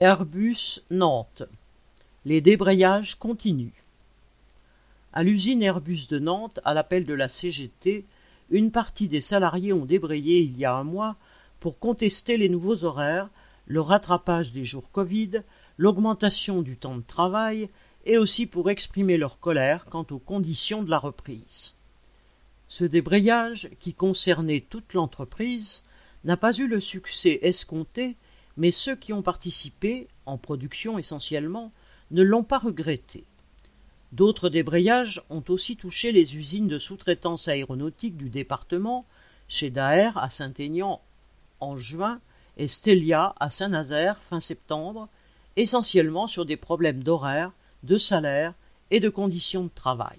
Airbus Nantes. Les débrayages continuent. À l'usine Airbus de Nantes, à l'appel de la CGT, une partie des salariés ont débrayé il y a un mois pour contester les nouveaux horaires, le rattrapage des jours Covid, l'augmentation du temps de travail et aussi pour exprimer leur colère quant aux conditions de la reprise. Ce débrayage, qui concernait toute l'entreprise, n'a pas eu le succès escompté mais ceux qui ont participé, en production essentiellement, ne l'ont pas regretté. D'autres débrayages ont aussi touché les usines de sous-traitance aéronautique du département, chez Daher à Saint-Aignan en juin et Stelia à Saint-Nazaire fin septembre, essentiellement sur des problèmes d'horaire, de salaire et de conditions de travail.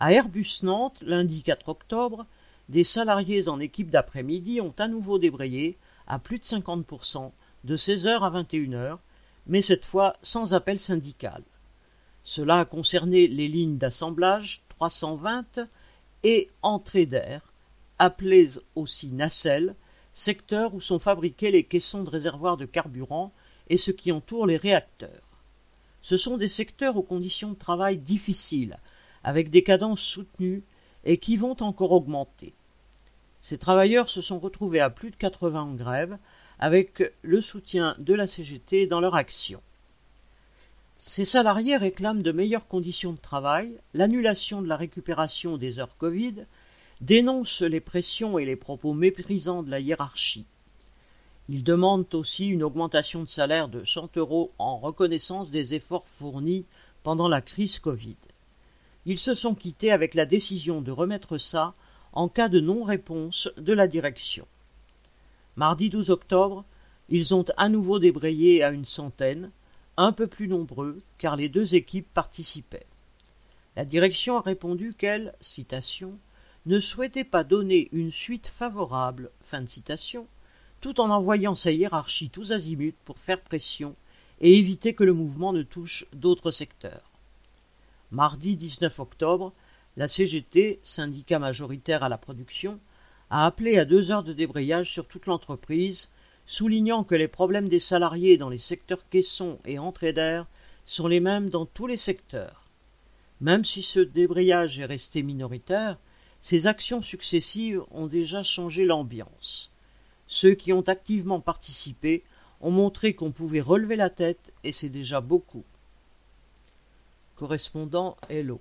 À Airbus Nantes, lundi 4 octobre, des salariés en équipe d'après-midi ont à nouveau débrayé à plus de 50%, de 16h à 21h, mais cette fois sans appel syndical. Cela a concerné les lignes d'assemblage 320 et entrée d'air, appelées aussi nacelles, secteur où sont fabriqués les caissons de réservoirs de carburant et ce qui entoure les réacteurs. Ce sont des secteurs aux conditions de travail difficiles, avec des cadences soutenues et qui vont encore augmenter. Ces travailleurs se sont retrouvés à plus de 80 en grève, avec le soutien de la CGT dans leur action. Ces salariés réclament de meilleures conditions de travail, l'annulation de la récupération des heures Covid, dénoncent les pressions et les propos méprisants de la hiérarchie. Ils demandent aussi une augmentation de salaire de 100 euros en reconnaissance des efforts fournis pendant la crise Covid. Ils se sont quittés avec la décision de remettre ça en cas de non-réponse de la direction. Mardi 12 octobre, ils ont à nouveau débrayé à une centaine, un peu plus nombreux, car les deux équipes participaient. La direction a répondu qu'elle, citation, ne souhaitait pas donner une suite favorable, fin de citation, tout en envoyant sa hiérarchie tous azimuts pour faire pression et éviter que le mouvement ne touche d'autres secteurs. Mardi 19 octobre, la CGT, syndicat majoritaire à la production, a appelé à deux heures de débrayage sur toute l'entreprise, soulignant que les problèmes des salariés dans les secteurs caissons et entrée d'air sont les mêmes dans tous les secteurs. Même si ce débrayage est resté minoritaire, ces actions successives ont déjà changé l'ambiance. Ceux qui ont activement participé ont montré qu'on pouvait relever la tête et c'est déjà beaucoup. Correspondant Hello.